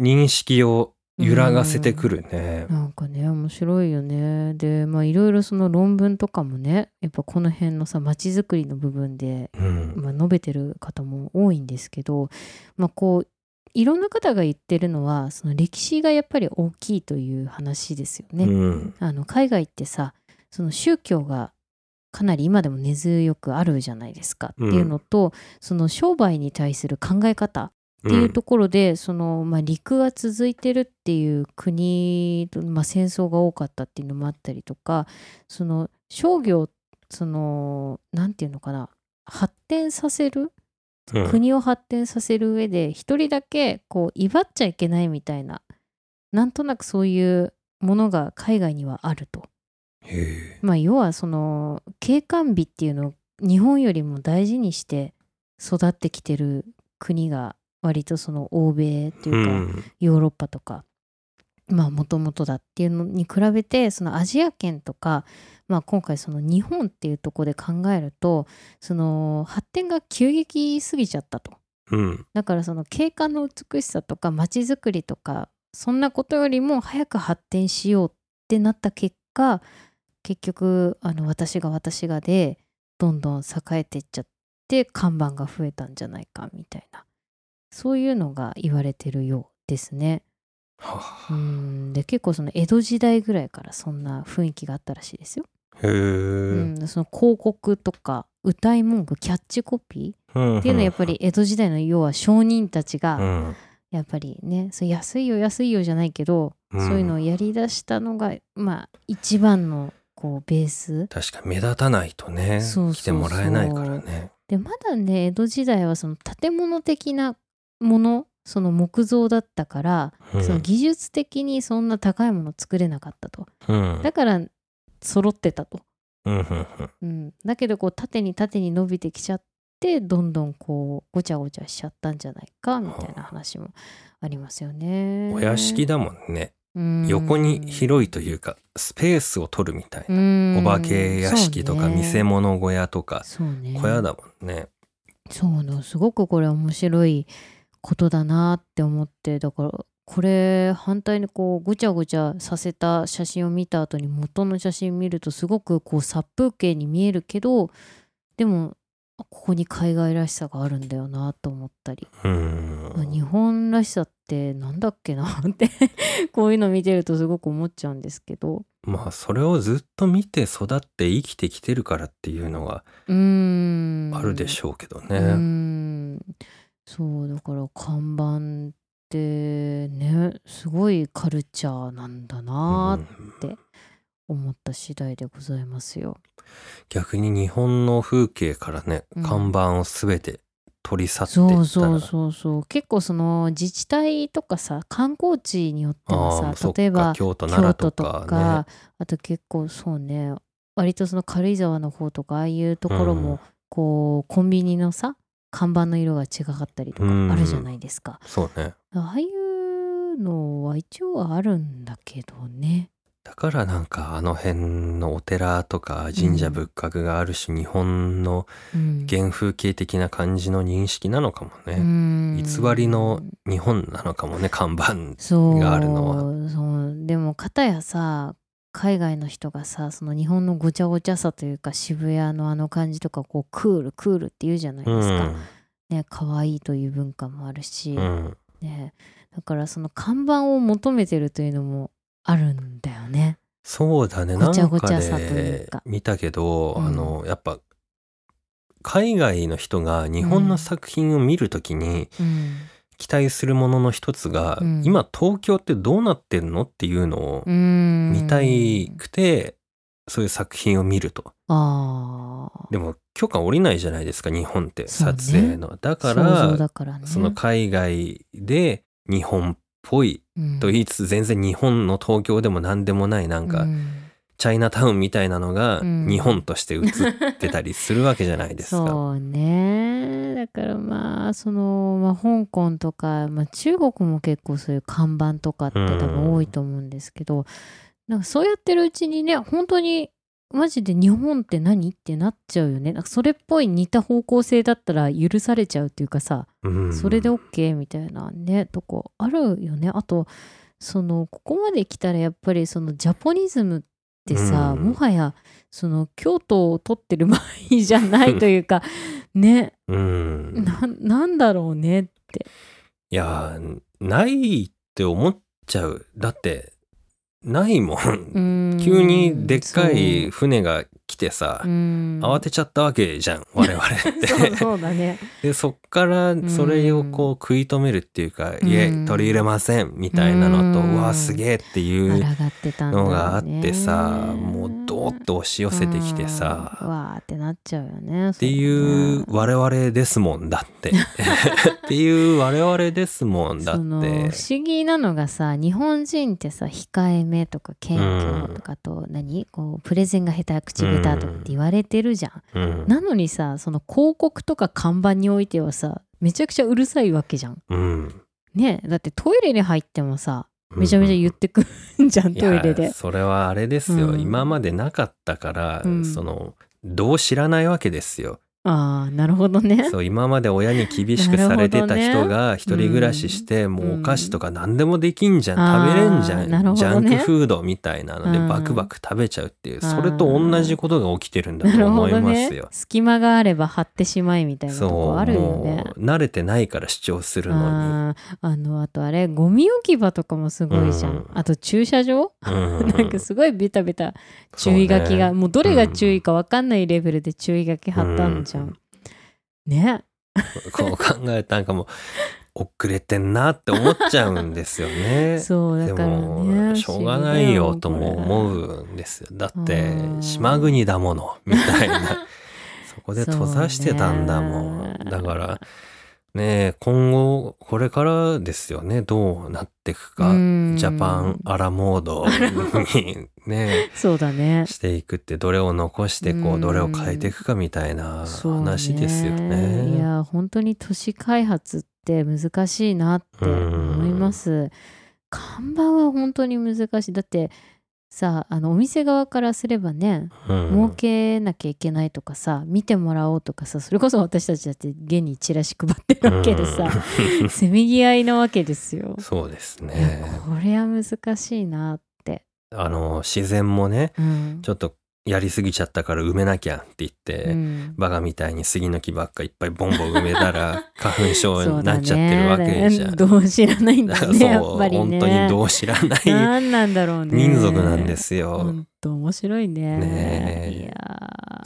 認識を揺らがせてくるね。
なんかね面白いよね。でまあいろいろその論文とかもねやっぱこの辺のさ街づくりの部分で、
うん。
まあ、述べてる方も多いんですけどまあこういろんな方が言ってるのはその歴史がやっぱり大きいという話ですよね。
うん。
あの海外ってさその宗教がかなり今でも根強くあるじゃないですかっていうのと、その商売に対する考え方っていうところで、その、まあ、陸が続いてるっていう国と、まあ、戦争が多かったっていうのもあったりとかその商業そのなんていうのかな発展させる
うん
国を発展させる上で一人だけこう威張っちゃいけないみたいななんとなくそういうものが海外にはあると。まあ要はその景観美っていうのを日本よりも大事にして育ってきてる国が割とその欧米というか、
うん。
ヨーロッパとかまあもともとだっていうのに比べてそのアジア圏とか、まあ、今回その日本っていうところで考えるとその発展が急激すぎちゃったと。
うん。
だからその景観の美しさとか街づくりとかそんなことよりも早く発展しようってなった結果結局あの私が私がでどんどん栄えていっちゃって看板が増えたんじゃないかみたいなそういうのが言われてるようですね。
は
うん。で結構その江戸時代ぐらいからそんな雰囲気があったらしいですよ。
あへえ、
うん、その広告とか歌い文句キャッチコピー
うん。
っていうのはやっぱり江戸時代の要は商人たちが、
うん。
やっぱりねそう安いよ安いよじゃないけど、
うん。
そういうのをやりだしたのがまあ一番のこうベース。
確かに目立たないとね
そうそうそう。
来てもらえないからね。
でまだね江戸時代はその建物的なものその木造だったから、
うん。
その技術的にそんな高いもの作れなかったと。
うん。
だから揃ってたと、
うんうん
うん、だけどこう縦に縦に伸びてきちゃってどんどんこうごちゃごちゃしちゃったんじゃないかみたいな話もありますよね。
お屋敷だもんね。
うん。
横に広いというかスペースを取るみたいな、
うん。
お化け屋敷とか見せ物小屋とか。
そうね。
小屋だもんね。
そうなのすごくこれ面白いことだなって思ってだからこれ反対にこうごちゃごちゃさせた写真を見た後に元の写真見るとすごくこう殺風景に見えるけどでもここに海外らしさがあるんだよなと思ったり、
うん。
日本らしさってなんだっけなって こういうの見てるとすごく思っちゃうんですけど。
まあそれをずっと見て育って生きてきてるからっていうのが
うーん。
あるでしょうけどね。
んそうだから看板ってねすごいカルチャーなんだなー
うん
思った次第でございますよ。
逆に日本の風景からね、
うん。
看板をすべて取り去っていったら。
そうそうそうそう。結構その自治体とかさ観光地によって
あ
はさ例えば
京都奈良とか
かあと結構そうね割とその軽井沢の方とかああいうところも、
うん。
こうコンビニのさ看板の色が違かったりとか
うん。
あるじゃないですか、
ねそうね。
ああいうのは一応はあるんだけどね。
だからなんかあの辺のお寺とか神社仏閣があるし、日本の
うん。
原風景的な感じの認識なのかも
う
ね、
ん。
偽りの日本なのかもね看板があるの
そう。でも片やさ海外の人がさその日本のごちゃごちゃさというか渋谷のあの感じとかこうクールクールって言うじゃないですか、ね可愛いという文化もあるし、
うん、うん、
ね、だからその看板を求めてるというのもあるんだよね。
そうだね。な
ごちゃごちゃさという
で
か
見たけど、
うん。
あのやっぱ海外の人が日本の作品を見るときに
うん
期待するものの一つが、
うん。
今東京ってどうなってんのっていうのを
うん。
見たいくて、そういう作品を見ると。でも許可下りないじゃないですか日本って撮影の、だか
想像
ら
だからね。
その海外で日本っぽい
うん。
と言いつつ全然日本の東京でも何でもないなんか
うん
チャイナタウンみたいなのが
うん。
日本として映ってたりするわけじゃないですか。
そうね。だからまあその、まあ、香港とか、まあ、中国も結構そういう看板とかって多分多いと思うんですけど、なんかそうやってるうちにね本当にマジで日本って何ってなっちゃうよね。なんかそれっぽい似た方向性だったら許されちゃうっていうかさ
うん。
それで OK みたいなねとこあるよね。あとそのここまで来たらやっぱりそのジャポニズムってさ、
うん。
もはやその京都を取ってる場合じゃないというか ね。
うん、
ななんだろうねって。
いやないって思っちゃう。だってないもん。
ん。
急にでっかい船が来てさ、慌てちゃったわけじゃん 我々って。
そうだね。
でそっからそれをこう食い止めるっていうか「
うん。
いえ取り入れません」みたいなのと「
う
うんわすげえ」っていうのがあってさもうドーッと押し寄せてきて
うん。
さ
わーってなっちゃうよねっ
っていう我々ですもんだって。っていう我々ですもんだって。
不思議なのがさ日本人ってさ控えめとか謙虚とかあと何？こうプレゼンが下手口下手とかって言われてるじゃん、
うん。
なのにさその広告とか看板においてはさめちゃくちゃうるさいわけじゃん。
うん。
ねだってトイレに入ってもさめちゃめちゃ言ってくんじゃん、
いや
トイレで。
それはあれですよ、
うん。
今までなかったから、
うん。
そのどう知らないわけですよ
ああなるほどね。
そう今まで親に厳しくされてた人が一人暮らしして、
ん。
もうお菓子とか何でもできんじゃん、食べれんじゃん、
あーなるほ
ジャンクフードみたいなので
うん。
バクバク食べちゃうっていう、
あー。
それと同じことが起きてるんだと思いますよ。
隙間があれば貼ってしまいみたいなと
そう
こあるよ
も
ね
う慣れてないから主張するの
あー。あのあとあれゴミ置き場とかもすごいじゃん、
うん。
あと駐車場、
に、うん。
なんかすごいベタベタ注意書きが、もうどれが注意か分かんないレベルで注意書き貼ったんじゃん、
う。ん
ね。
こう考えたんかも遅れてんなって思っちゃうんですよね。で
そうだから
も
ね
しょうがないよとも
う
思うんですよ。だって
うん
島国だものみたいな。そこで閉ざしてたんだも
ん。ね。
だからねえ今後これからですよね。どうなっていくか。
うん。
ジャパンアラモードに ね
そうだね。
していくってどれを残してこ
う
うん。どれを変えていくかみたいな話ですよ
い
ね。
や本当に都市開発って難しいなって思います。看板は本当に難しい。だってさあのお店側からすればね
うん
儲けなきゃいけないとかさ見てもらおうとかさそれこそ私たちだって現にチラシ配ってるわけでさ
うん
せめぎ合いなわけですよ。
そうですね
これは難しいなって。
あの自然もね
うん
ちょっとやりすぎちゃったから埋めなきゃって言って、
うん
バカみたいに杉の木ばっかいっぱいボンボン埋めたら 花粉症になっちゃってるわけじゃん。
ねどう知らないんだね
そう
やっぱりね。
本当にどう知らない
何なんだろうね。
民族なんですよ。
本当面白いね。
ね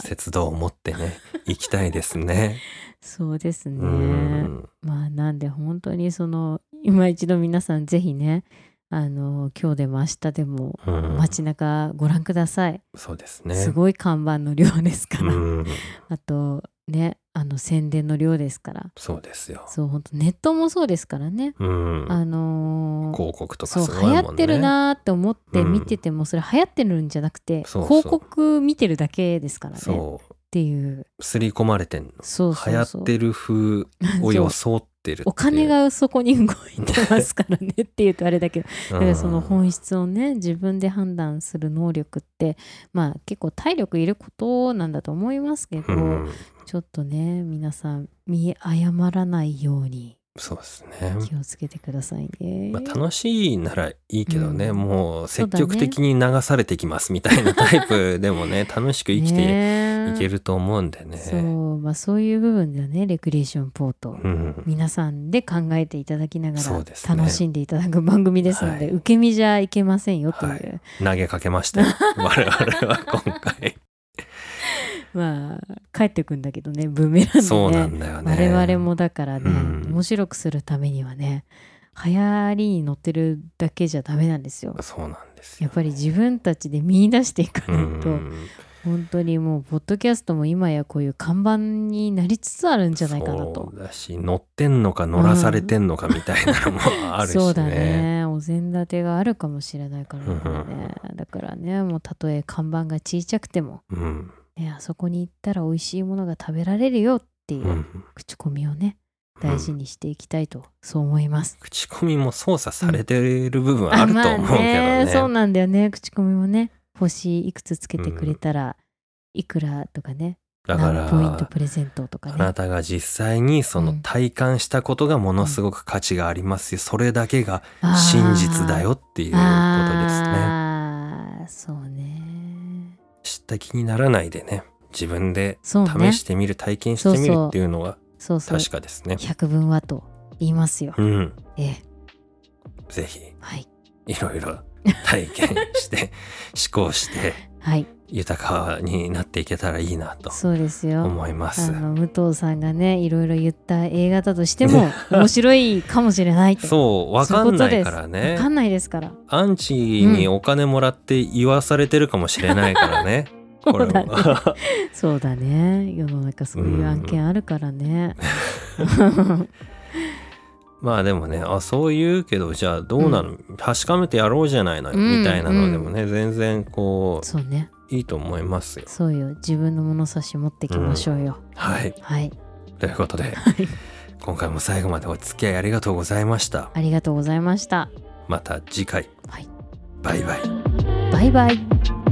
節度を持ってね行きたいですね。
そうですね。
うん
まあなんで本当にその今一度皆さんぜひねあの今日でも明日でも
うん。
街中ご覧ください、
そうですね。
すごい看板の量ですから、
うん。
あとねあの宣伝の量ですから。
そうですよ。
そう本当ネットもそうですからね、
うん、
あのー
広告とか
そう。流行ってるなーって思って
うん
見ててもそれ流行ってるんじゃなくて、広告見てるだけですからね。っ
そう
ていう。
刷り込まれてんの？
そうそうそう。
流行ってる風を 装ってる
お金がそこに動いてますからねっていうとあれだけど。だからその
うん
本質をね自分で判断する能力ってまあ結構体力いることなんだと思いますけど、
うん。
ちょっとね皆さん見誤らないように
そうですね。
気をつけてくださいね。
まあ、楽しいならいいけどね、
うん。
もう積極的に流されてきますみたいなタイプでもね楽しく生きて
ね
いけると思うんでね。
そうまあそういう部分ではねレクリエーションポート、
うん、
皆さんで考えていただきながら楽しんでいただく番組ですので、
はい。
受け身じゃいけませんよという、
はい。投げかけましたよ。我々は今回。
まあ帰ってくんだけどねブーメラン
そうなんだよね。
我々もだからね、
うん。
面白くするためにはね流行りに乗ってるだけじゃダメなんですよ。
そうなんですよ。
やっぱり自分たちで見出していか
う
ないと、
ん。
本当にもうポッドキャストも今やこういう看板になりつつあるんじゃないかなと。
そうだし乗ってんのか乗らされてんのかみたいなのもあるしね。
そうだね。お膳立てがあるかもしれないからね、だからねもうたとえ看板が小さくても、
うん
ね、あそこに行ったら美味しいものが食べられるよっていううん口コミをね大事にしていきたいと、そう思います。
口コミも操作されてる部分あると思うけど
まあ
ね。
そうなんだよね口コミもね星いくつつけてくれたら、いくらとかね
だか
何ポイント
ら
プレゼントとか
あな
ね
たが実際にその
うん
体感したことがものすごく価値がありますよ。それだけが真実だよっていうことですね。
そうね
知った気にならないでね自分で試してみる、体験してみるっていうのが確かですね。
百分はと言いますよ。
うん、
ええ。
ぜひ。
はい。
いろいろ体験して思考して
はい
豊かになっていけたらいいなと
そうですよ。
思います。
あの武藤さんがねいろいろ言った映画だとしても 面白いかもしれないと。
そうわかんないから
わ
ね
かんないですから。
アンチにお金もらって言わされてるかもしれないからね。これ
そうだね
は
そうだね世の中そういう案件あるからね。
まあでもねあそう言うけどじゃあどうなの、確かめてやろうじゃないの、
うん
みたいなのでもね全然こ
そうね
ういいと思いますよ。
そうよ自分の物差し持ってきましょうよ。
はい
はい
ということで
はい
今回も最後までお付き合いありがとうございました。
ありがとうございました。
また次回、
はい
バイバイ。
バイバイ。